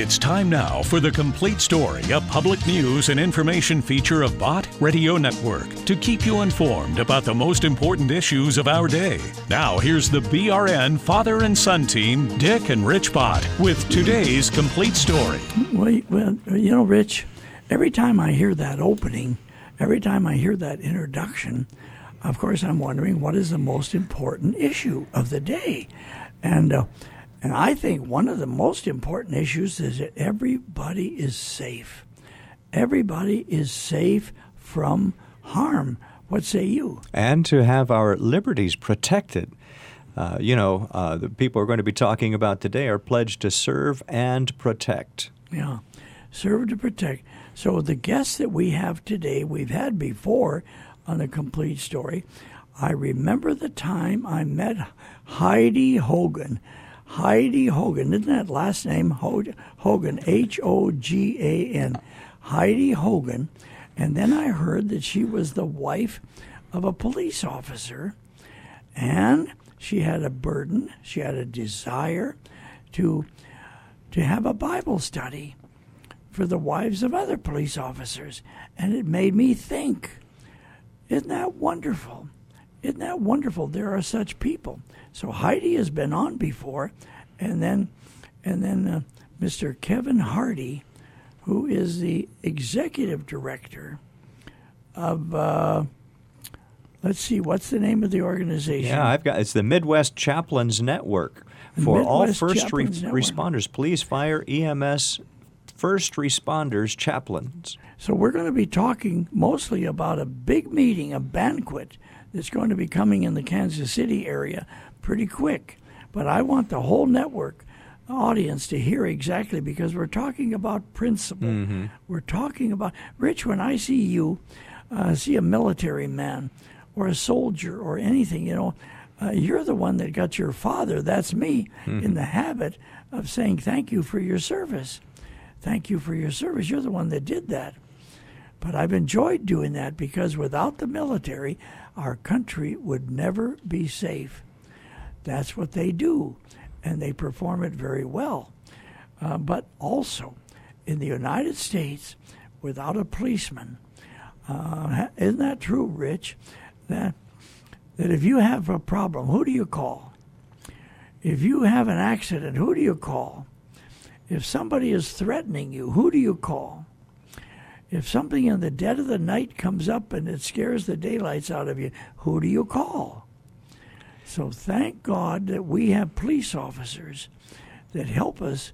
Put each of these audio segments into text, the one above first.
It's time now for the complete story, a public news and information feature of Bott Radio Network to keep you informed about the most important issues of our day. Now, here's the BRN father and son team, Dick and Rich Bott, with today's complete story. Well, well, you know, Rich, every time I hear that opening, every time I hear that introduction, of course, I'm wondering what is the most important issue of the day. And uh, and I think one of the most important issues is that everybody is safe. Everybody is safe from harm. What say you? And to have our liberties protected. Uh, you know, uh, the people we're going to be talking about today are pledged to serve and protect. Yeah, serve to protect. So the guests that we have today, we've had before on the complete story. I remember the time I met Heidi Hogan. Heidi Hogan. Isn't that last name Hogan? H O G A N. Heidi Hogan. And then I heard that she was the wife of a police officer, and she had a burden, she had a desire to to have a Bible study for the wives of other police officers, and it made me think. Isn't that wonderful? Isn't that wonderful? There are such people. So Heidi has been on before, and then, and then uh, Mr. Kevin Hardy, who is the executive director of. Uh, let's see, what's the name of the organization? Yeah, I've got it's the Midwest Chaplains Network for Midwest all first re- responders, police, fire, EMS, first responders, chaplains. So we're going to be talking mostly about a big meeting, a banquet that's going to be coming in the Kansas City area pretty quick. But I want the whole network audience to hear exactly because we're talking about principle. Mm-hmm. We're talking about Rich. When I see you, uh, see a military man or a soldier or anything, you know, uh, you're the one that got your father. That's me Mm-hmm. in the habit of saying thank you for your service. Thank you for your service. You're the one that did that. But I've enjoyed doing that because without the military, our country would never be safe. That's what they do, and they perform it very well. Uh, but also, in the United States, without a policeman, uh, isn't that true, Rich? That that if you have a problem, who do you call? If you have an accident, who do you call? If somebody is threatening you, who do you call? If something in the dead of the night comes up and it scares the daylights out of you, who do you call? So thank God that we have police officers that help us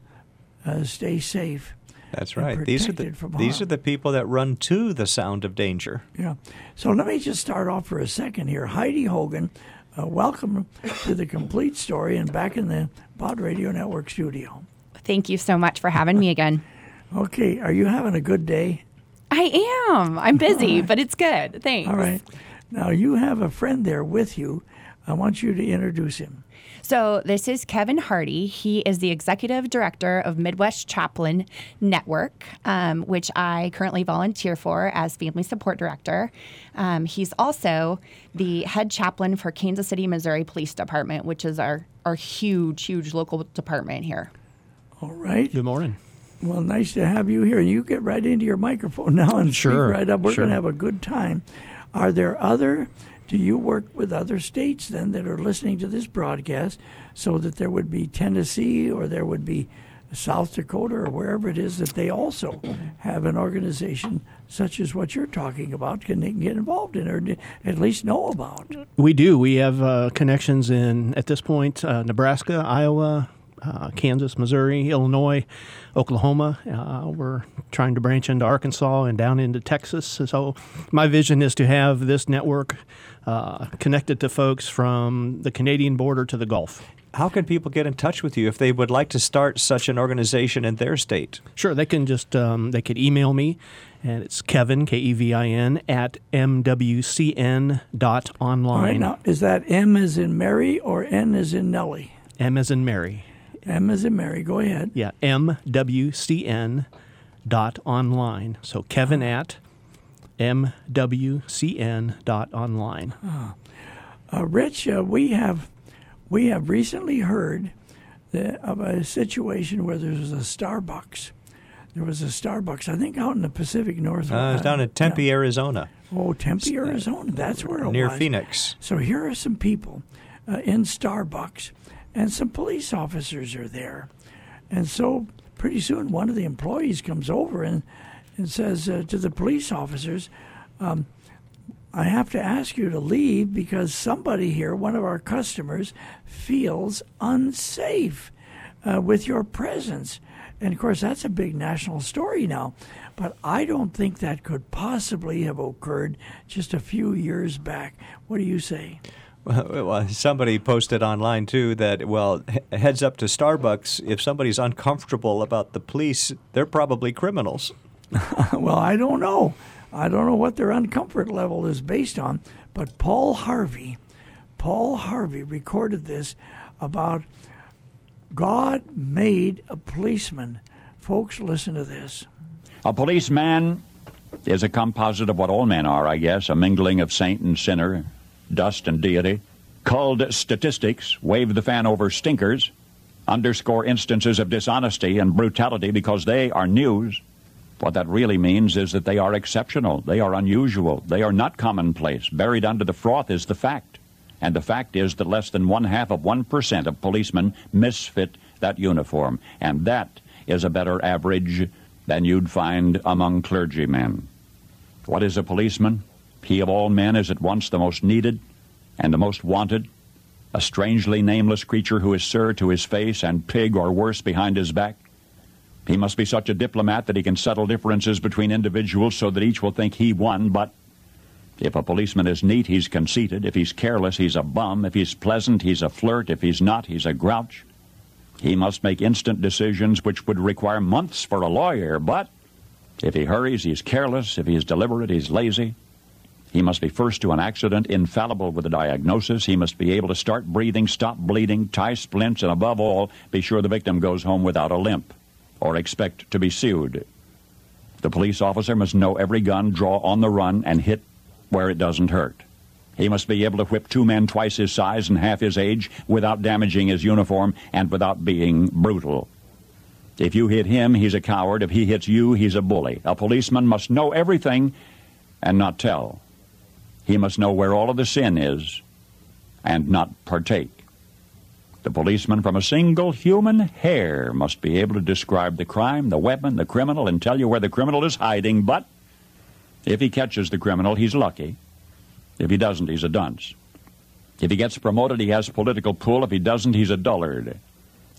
uh, stay safe. That's right. These are the these are the people that run to the sound of danger. Yeah. So let me just start off for a second here. Heidi Hogan, uh, welcome to the complete story and back in the Bott Radio Network studio. Thank you so much for having me again. Okay, are you having a good day? I am. I'm busy, but it's good. Thanks. All right. Now you have a friend there with you. I want you to introduce him. So, this is Kevin Hardy. He is the executive director of Midwest Chaplain Network, um, which I currently volunteer for as family support director. Um, he's also the head chaplain for Kansas City, Missouri Police Department, which is our, our huge, huge local department here. All right. Good morning. Well, nice to have you here. You get right into your microphone now and Sure, speak right up. We're sure. going to have a good time. Are there other? Do you work with other states then that are listening to this broadcast, so that there would be Tennessee or there would be South Dakota or wherever it is that they also have an organization such as what you're talking about? Can they get involved in or at least know about? We do. We have uh, connections in, at this point, uh, Nebraska, Iowa, uh, Kansas, Missouri, Illinois, Oklahoma. Uh, we're trying to branch into Arkansas and down into Texas. So, my vision is to have this network uh, connected to folks from the Canadian border to the Gulf. How can people get in touch with you if they would like to start such an organization in their state? Sure, they can just um, they could email me, and it's Kevin K E V I N at mwcn dot All right, online. now, is that M as in Mary or N as in Nellie? M as in Mary. M as in Mary. Go ahead. Yeah, mwcn dot online. So Kevin at mwcn dot online. Uh, Rich, uh, we have we have recently heard the, of a situation where there was a Starbucks. There was a Starbucks, I think, out in the Pacific Northwest. Uh, it's down in Tempe, Yeah. Arizona, Oh, Tempe, Arizona. That's where it near was. Phoenix. So here are some people uh, in Starbucks, and some police officers are there. And so pretty soon, one of the employees comes over and, and says uh, to the police officers, um, I have to ask you to leave because somebody here, one of our customers, feels unsafe uh, with your presence. And of course, that's a big national story now. But I don't think that could possibly have occurred just a few years back. What do you say? Well, somebody posted online too that well, heads up to Starbucks. If somebody's uncomfortable about the police, they're probably criminals. well, I don't know. I don't know what their uncomfort level is based on, but Paul Harvey, Paul Harvey recorded this about God made a policeman. Folks, listen to this. A policeman is a composite of what all men are, I guess, a mingling of saint and sinner, dust and deity. Culled statistics wave the fan over stinkers, underscore instances of dishonesty and brutality because they are news. What that really means is that they are exceptional, they are unusual, they are not commonplace. Buried under the froth is the fact. And the fact is that less than one half of 1% of policemen misfit that uniform. And that is a better average than you'd find among clergymen. What is a policeman? He of all men is at once the most needed and the most wanted, a strangely nameless creature who is sir to his face and pig or worse behind his back. He must be such a diplomat that he can settle differences between individuals so that each will think he won, but if a policeman is neat, he's conceited. If he's careless, he's a bum. If he's pleasant, he's a flirt. If he's not, he's a grouch. He must make instant decisions which would require months for a lawyer, but if he hurries, he's careless. If he's deliberate, he's lazy. He must be first to an accident, infallible with a diagnosis. He must be able to start breathing, stop bleeding, tie splints, and above all, be sure the victim goes home without a limp or expect to be sued. The police officer must know every gun, draw on the run, and hit where it doesn't hurt. He must be able to whip two men twice his size and half his age without damaging his uniform and without being brutal. If you hit him, he's a coward. If he hits you, he's a bully. A policeman must know everything and not tell. He must know where all of the sin is and not partake. The policeman from a single human hair must be able to describe the crime, the weapon, the criminal, and tell you where the criminal is hiding, but if he catches the criminal, he's lucky. If he doesn't, he's a dunce. If he gets promoted, he has political pull. If he doesn't, he's a dullard.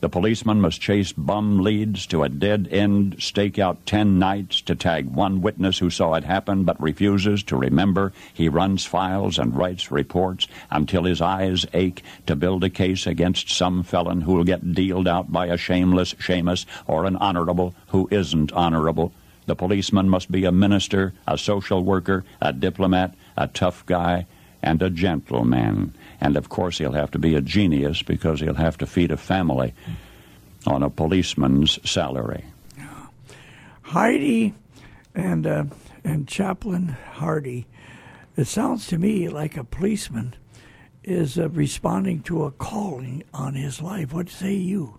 The policeman must chase bum leads to a dead end, stake out ten nights to tag one witness who saw it happen but refuses to remember. He runs files and writes reports until his eyes ache to build a case against some felon who will get dealed out by a shameless Shamus or an honorable who isn't honorable. The policeman must be a minister, a social worker, a diplomat, a tough guy, and a gentleman. And of course, he'll have to be a genius because he'll have to feed a family on a policeman's salary. Heidi and uh, and Chaplain Hardy. It sounds to me like a policeman is uh, responding to a calling on his life. What say you?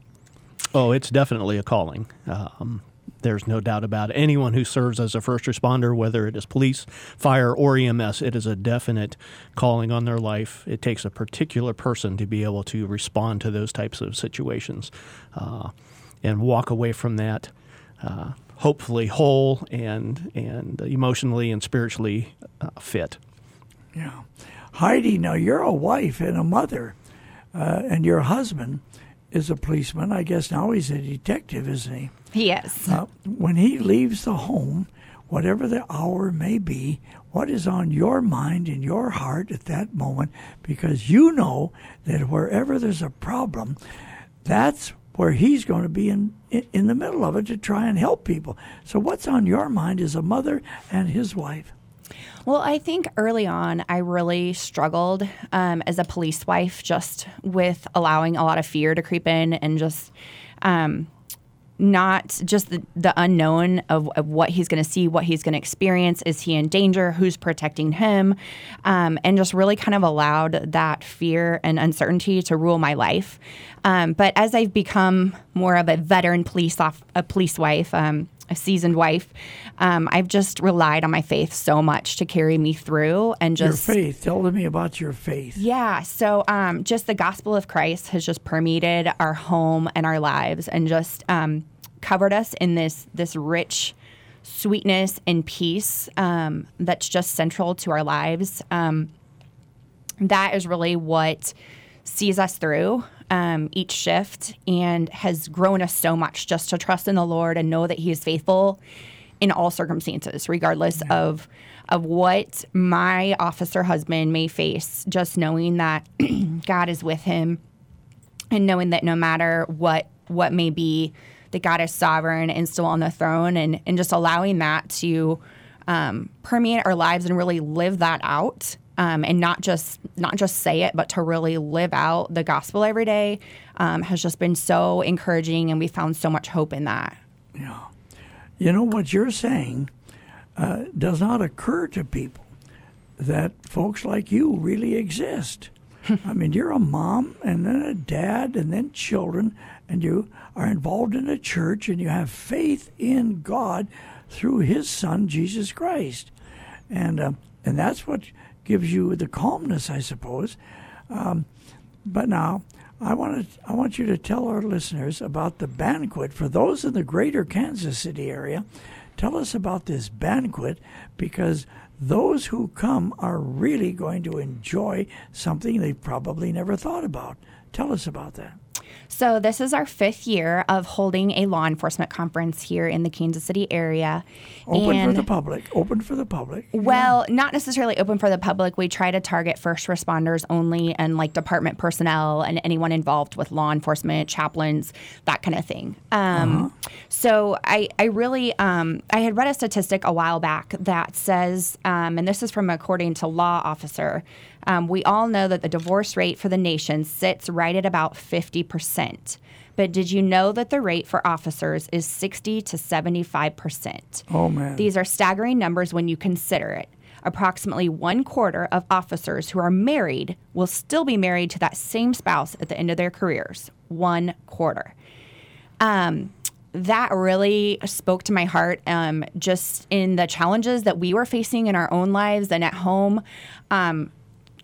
Oh, it's definitely a calling. Um, there's no doubt about it. Anyone who serves as a first responder, whether it is police, fire, or EMS, it is a definite calling on their life. It takes a particular person to be able to respond to those types of situations uh, and walk away from that. Uh, hopefully whole and and emotionally and spiritually uh, fit. Yeah, Heidi. Now you're a wife and a mother, uh, and your husband is a policeman. I guess now he's a detective, isn't he? He is. Uh, when he leaves the home, whatever the hour may be, what is on your mind and your heart at that moment? Because you know that wherever there's a problem, that's where he's going to be in in the middle of it to try and help people. So, what's on your mind as a mother and his wife? Well, I think early on, I really struggled um, as a police wife just with allowing a lot of fear to creep in and just um, not just the, the unknown of, of what he's going to see, what he's going to experience. Is he in danger? Who's protecting him? Um, and just really kind of allowed that fear and uncertainty to rule my life. Um, but as I've become more of a veteran police off, a police wife, um, a seasoned wife, um, I've just relied on my faith so much to carry me through and just your faith. Tell me about your faith. Yeah. So, um, just the gospel of Christ has just permeated our home and our lives, and just um, covered us in this this rich sweetness and peace um, that's just central to our lives. Um, that is really what sees us through um, each shift and has grown us so much just to trust in the Lord and know that He is faithful in all circumstances, regardless yeah. of of what my officer husband may face. Just knowing that God is with him, and knowing that no matter what what may be, that God is sovereign and still on the throne, and and just allowing that to um, permeate our lives and really live that out. Um, and not just not just say it, but to really live out the gospel every day um, has just been so encouraging, and we found so much hope in that. Yeah. You know what you're saying uh, does not occur to people that folks like you really exist. I mean, you're a mom and then a dad and then children, and you are involved in a church and you have faith in God through His Son, Jesus Christ. And, uh, and that's what gives you the calmness, I suppose. Um, but now, I want to I want you to tell our listeners about the banquet for those in the greater Kansas City area. Tell us about this banquet because those who come are really going to enjoy something they've probably never thought about. Tell us about that. So, this is our fifth year of holding a law enforcement conference here in the Kansas City area. Open and, for the public. Open for the public. Well, yeah. not necessarily open for the public. We try to target first responders only and like department personnel and anyone involved with law enforcement, chaplains, that kind of thing. Um, uh-huh. So, I, I really, um, I had read a statistic a while back that says, um, and this is from according to Law Officer, um, we all know that the divorce rate for the nation sits right at about 50%. But did you know that the rate for officers is 60 to 75%? Oh, man. These are staggering numbers when you consider it. Approximately one quarter of officers who are married will still be married to that same spouse at the end of their careers. One quarter. Um, that really spoke to my heart um, just in the challenges that we were facing in our own lives and at home. Um,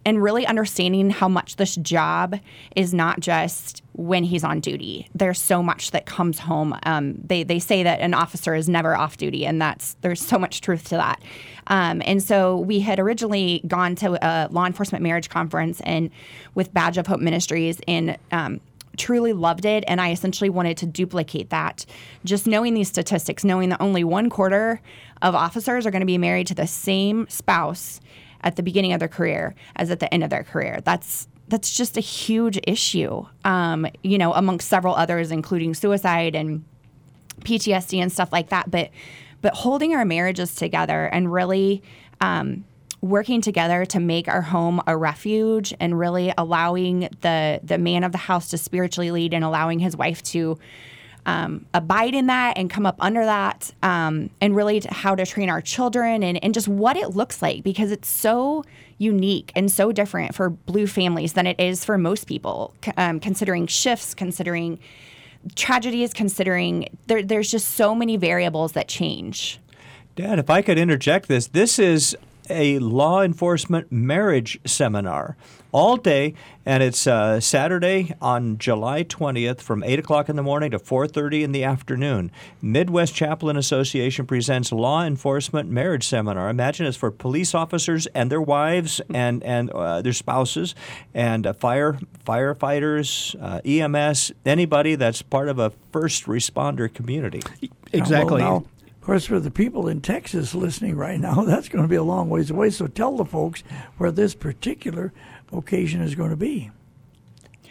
and really understanding how much this job is not just when he's on duty. There's so much that comes home. Um, they they say that an officer is never off duty, and that's there's so much truth to that. Um, and so we had originally gone to a law enforcement marriage conference and with Badge of Hope Ministries and. Um, truly loved it and I essentially wanted to duplicate that. Just knowing these statistics, knowing that only one quarter of officers are going to be married to the same spouse at the beginning of their career as at the end of their career. That's that's just a huge issue, um, you know, amongst several others, including suicide and PTSD and stuff like that. But but holding our marriages together and really um, working together to make our home a refuge and really allowing the the man of the house to spiritually lead and allowing his wife to um, abide in that and come up under that, um, and really to how to train our children and, and just what it looks like because it's so unique and so different for blue families than it is for most people, um, considering shifts, considering tragedies, considering there, there's just so many variables that change. Dad, if I could interject this, this is a law enforcement marriage seminar all day, and it's uh, Saturday on July 20th from 8 o'clock in the morning to 4:30 in the afternoon. Midwest Chaplain Association presents Law Enforcement Marriage Seminar. Imagine it's for police officers and their wives and and uh, their spouses, and uh, fire firefighters, uh, EMS, anybody that's part of a first responder community. Exactly. Well, now, of course, for the people in Texas listening right now, that's going to be a long ways away. So tell the folks where this particular occasion is going to be.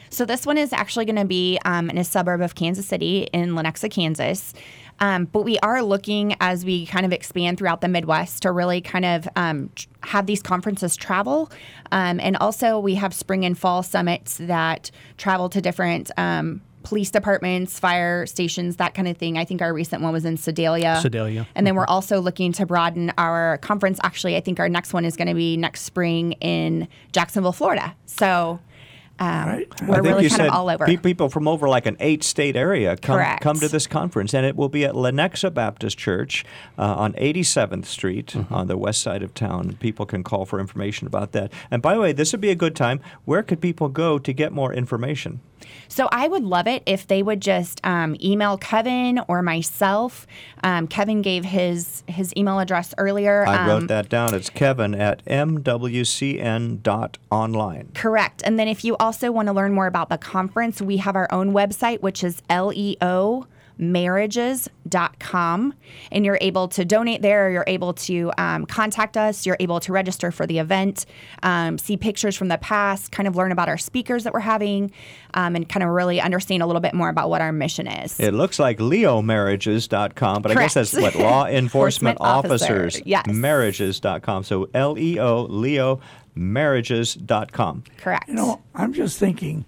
So this one is actually going to be um, in a suburb of Kansas City in Lenexa, Kansas. Um, but we are looking as we kind of expand throughout the Midwest to really kind of um, have these conferences travel. Um, and also, we have spring and fall summits that travel to different um, police departments, fire stations, that kind of thing. I think our recent one was in Sedalia. Sedalia. And then we're mm-hmm. also looking to broaden our conference. Actually, I think our next one is going to be next spring in Jacksonville, Florida. So um, Right. I we're I think really you kind said of all over. pe- people from over like an eight-state area come Correct. come to this conference, and it will be at Lenexa Baptist Church uh, on 87th Street Mm-hmm. on the west side of town. People can call for information about that. And by the way, this would be a good time. Where could people go to get more information? So I would love it if they would just um, email Kevin or myself. Um, Kevin gave his his email address earlier. I Um, wrote that down. It's Kevin at mwcn.online. Correct. And then if you also want to learn more about the conference, we have our own website, which is leo marriages.com and you're able to donate there you're able to um, contact us you're able to register for the event um, see pictures from the past kind of learn about our speakers that we're having um, and kind of really understand a little bit more about what our mission is It looks like leomarriages.com, but I guess that's what law enforcement Enforcement officer, officers yes. marriages.com. So L E O Leo marriages.com. correct You know, I'm just thinking,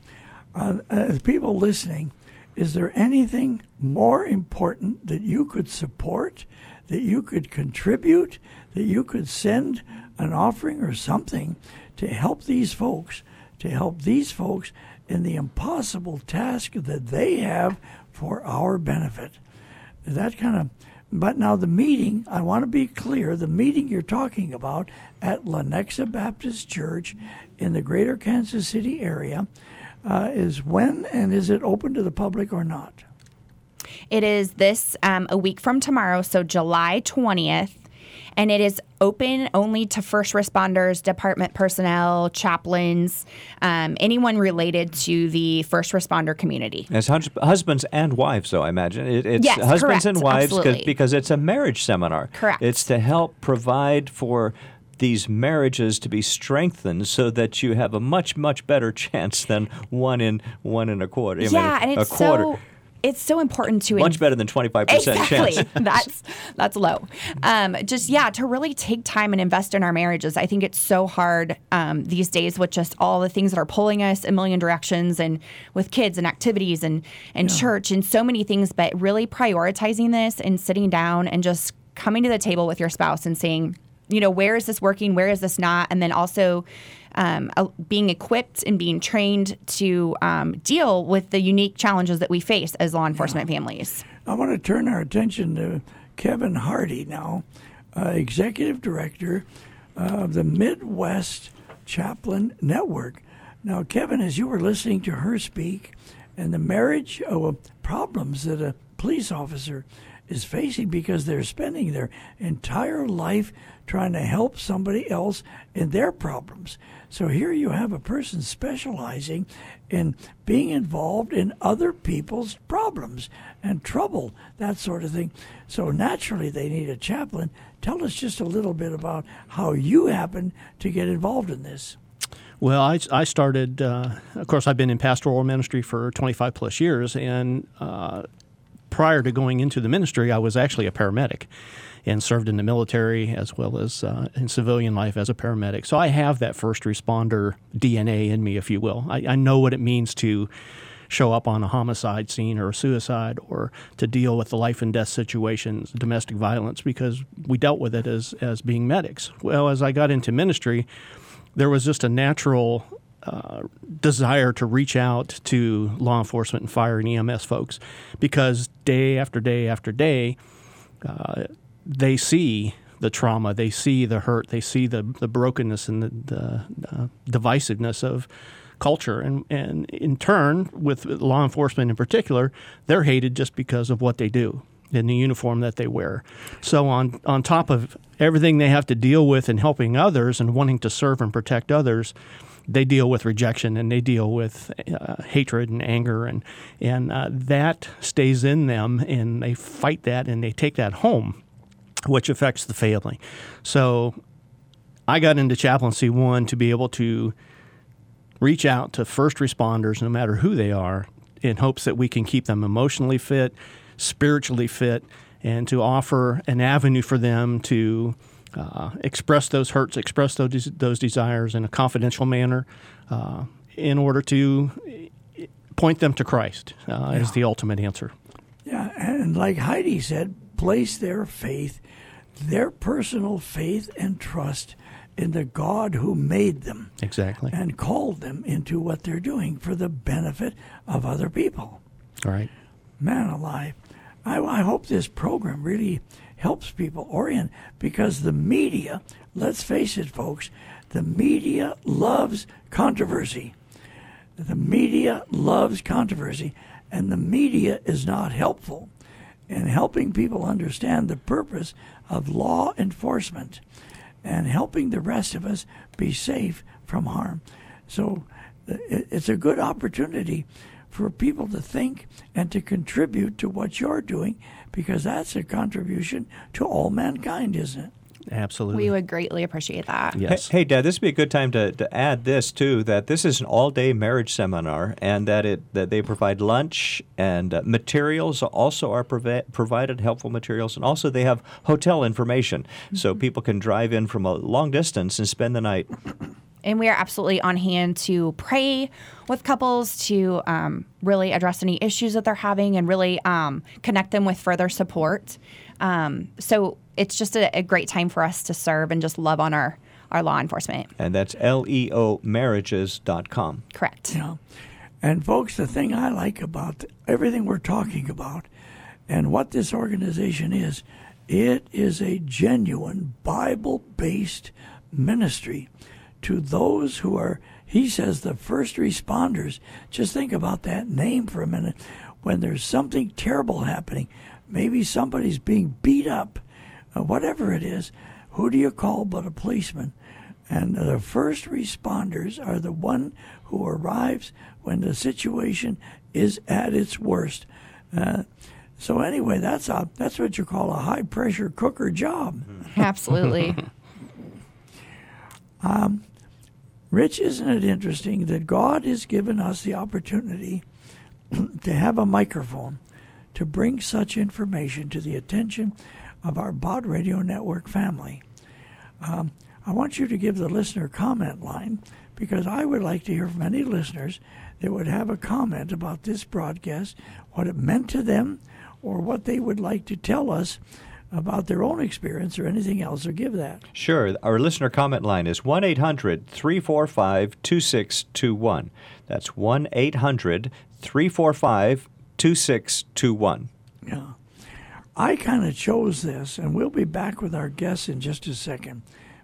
uh, as people listening, is there anything more important that you could support, that you could contribute, that you could send an offering or something to help these folks, to help these folks in the impossible task that they have for our benefit? that kind of but now the meeting i want to be clear the meeting you're talking about at lenexa baptist church in the greater kansas city area uh, is when and is it open to the public or not It is this um, a week from tomorrow, so July 20th. And it is open only to first responders, department personnel, chaplains, um, anyone related to the first responder community. As hus- husbands and wives, though, I imagine. It, it's Yes, husbands correct, and wives because it's a marriage seminar. Correct. It's to help provide for these marriages to be strengthened so that you have a much, much better chance than one in one and a quarter. I mean, yeah, and it's a quarter. so it's so important to much better than 25% exactly. chance. that's that's low. Um, just yeah, to really take time and invest in our marriages. I think it's so hard um, these days with just all the things that are pulling us a million directions, and with kids and activities and and church and so many things. But really prioritizing this and sitting down and just coming to the table with your spouse and saying, you know, where is this working? Where is this not? And then also. Um, uh, being equipped and being trained to um, deal with the unique challenges that we face as law enforcement families. I want to turn our attention to Kevin Hardy now, uh, Executive Director of the Midwest Chaplain Network. Now, Kevin, as you were listening to her speak and the marriage of problems that a police officer is facing because they're spending their entire life trying to help somebody else in their problems. So here you have a person specializing in being involved in other people's problems and trouble, that sort of thing. So naturally, they need a chaplain. Tell us just a little bit about how you happened to get involved in this. Well, I, I started, uh, of course, I've been in pastoral ministry for 25 plus years. And uh, prior to going into the ministry, I was actually a paramedic and served in the military as well as uh, in civilian life as a paramedic. So I have that first responder DNA in me, if you will. I, I know what it means to show up on a homicide scene or a suicide or to deal with the life and death situations, domestic violence, because we dealt with it as, as being medics. Well, as I got into ministry, there was just a natural uh, desire to reach out to law enforcement and fire and EMS folks because day after day after day, uh, they see the trauma, they see the hurt, they see the, the brokenness and the, the uh, divisiveness of culture. And, and in turn, with law enforcement in particular, they're hated just because of what they do in the uniform that they wear. So on on top of everything they have to deal with in helping others and wanting to serve and protect others, they deal with rejection and they deal with uh, hatred and anger and and uh, that stays in them and they fight that and they take that home, which affects the family. So I got into chaplaincy one to be able to reach out to first responders, no matter who they are, in hopes that we can keep them emotionally fit, spiritually fit, and to offer an avenue for them to uh, express those hurts, express those, those desires in a confidential manner, uh, in order to point them to Christ uh, is the ultimate answer. Yeah, and like Heidi said, place their faith, their personal faith and trust in the God who made them Exactly. and called them into what they're doing for the benefit of other people. All right. Man alive. I, I hope this program really helps people orient because the media, let's face it, folks, the media loves controversy. The media loves controversy, and the media is not helpful in helping people understand the purpose of law enforcement and helping the rest of us be safe from harm. So uh, it's a good opportunity for people to think and to contribute to what you're doing because that's a contribution to all mankind, isn't it? Absolutely. We would greatly appreciate that. yes. Hey, hey, Dad, this would be a good time to, to add this too. That this is an all-day marriage seminar, and that it that they provide lunch and uh, materials also are provi- provided helpful materials, and also they have hotel information, so people can drive in from a long distance and spend the night. And we are absolutely on hand to pray with couples to um, really address any issues that they're having and really um, connect them with further support. Um, so it's just a, a great time for us to serve and just love on our, our law enforcement. And that's leomarriages.com. Correct. Yeah. And folks, the thing I like about everything we're talking about and what this organization is, it is a genuine Bible based ministry to those who are, he says, the first responders. Just think about that name for a minute. When there's something terrible happening, maybe somebody's being beat up, uh, whatever it is, who do you call but a policeman? And the first responders are the one who arrives when the situation is at its worst. Uh, so anyway, that's a that's what you call a high pressure cooker job. Absolutely. Rich, isn't it interesting that God has given us the opportunity to have a microphone to bring such information to the attention of our Bott Radio Network family? Um, I want you to give the listener comment line because I would like to hear from any listeners that would have a comment about this broadcast, what it meant to them, or what they would like to tell us about their own experience or anything else, or give that. Sure. Our listener comment line is 1 800 345 2621. That's 1 800 345 2621. Yeah. I kind of chose this, and we'll be back with our guests in just a second.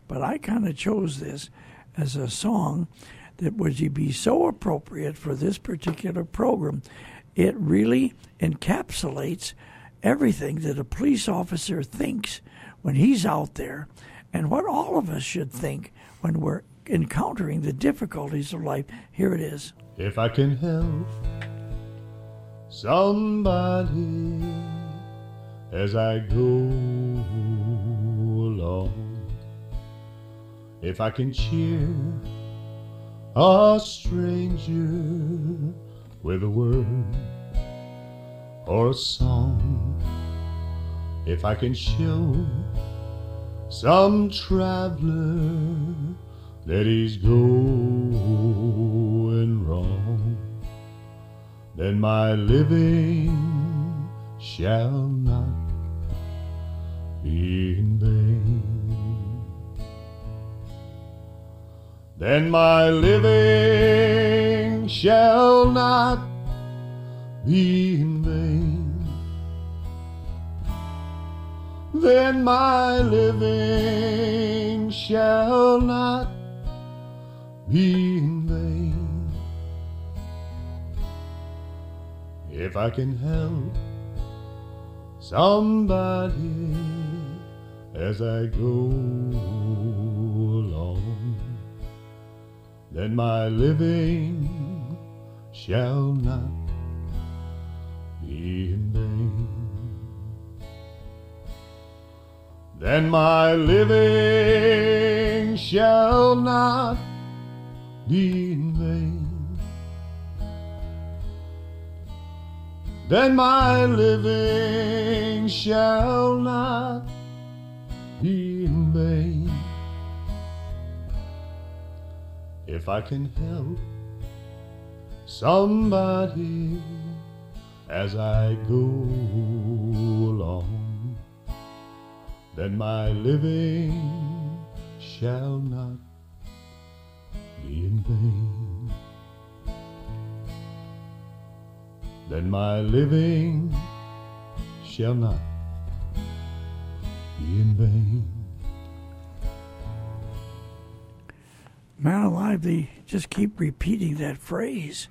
But I kind of chose this as a song that would be so appropriate for this particular program. It really encapsulates everything that a police officer thinks when he's out there, and what all of us should think when we're encountering the difficulties of life. Here it is. If I can help somebody as I go along, if I can cheer a stranger with a word or a song, if I can show some traveler that he's going wrong, then my living shall not be in vain. Then my living shall not in vain. Then my living shall not be in vain. If I can help somebody as I go along, then my living shall not in vain. Then my living shall not be in vain. Then my living shall not be in vain. If I can help somebody as I go along, then my living shall not be in vain. Then my living shall not be in vain. Man alive, they just keep repeating that phrase.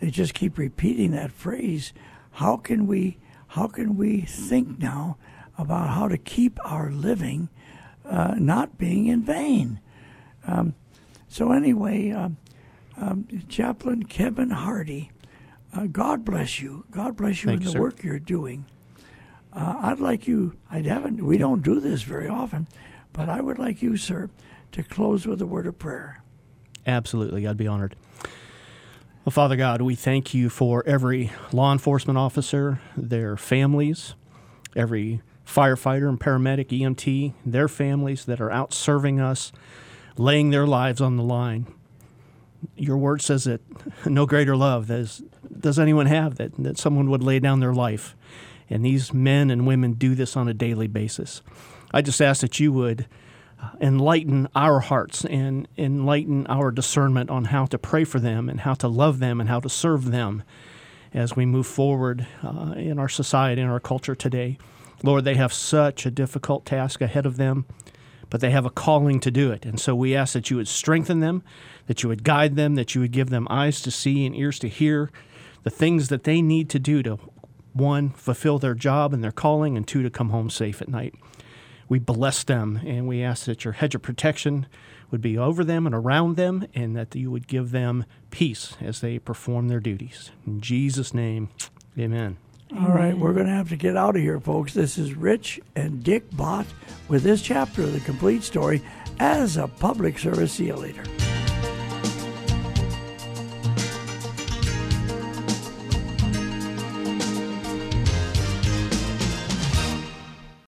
They just keep repeating that phrase. How can we how can we think now about how to keep our living uh, not being in vain? Um, so anyway, um, um, Chaplain Kevin Hardy, uh, God bless you. God bless you Thank in the sir. work you're doing. Uh, I'd like you. I haven't. We don't do this very often, but I would like you, sir, to close with a word of prayer. Absolutely, I'd be honored. Well, Father God, we thank you for every law enforcement officer, their families, every firefighter and paramedic, EMT, their families that are out serving us, laying their lives on the line. Your word says that no greater love does, does anyone have that, that someone would lay down their life. And these men and women do this on a daily basis. I just ask that you would enlighten our hearts and enlighten our discernment on how to pray for them and how to love them and how to serve them as we move forward uh, in our society and our culture today. Lord, they have such a difficult task ahead of them, but they have a calling to do it. And so we ask that you would strengthen them, that you would guide them, that you would give them eyes to see and ears to hear the things that they need to do to, one, fulfill their job and their calling, and two, to come home safe at night we bless them and we ask that your hedge of protection would be over them and around them and that you would give them peace as they perform their duties. In Jesus' name, amen. All right, we're going to have to get out of here, folks. This is Rich and Dick Bott with this chapter of the complete story as a public service. See you later.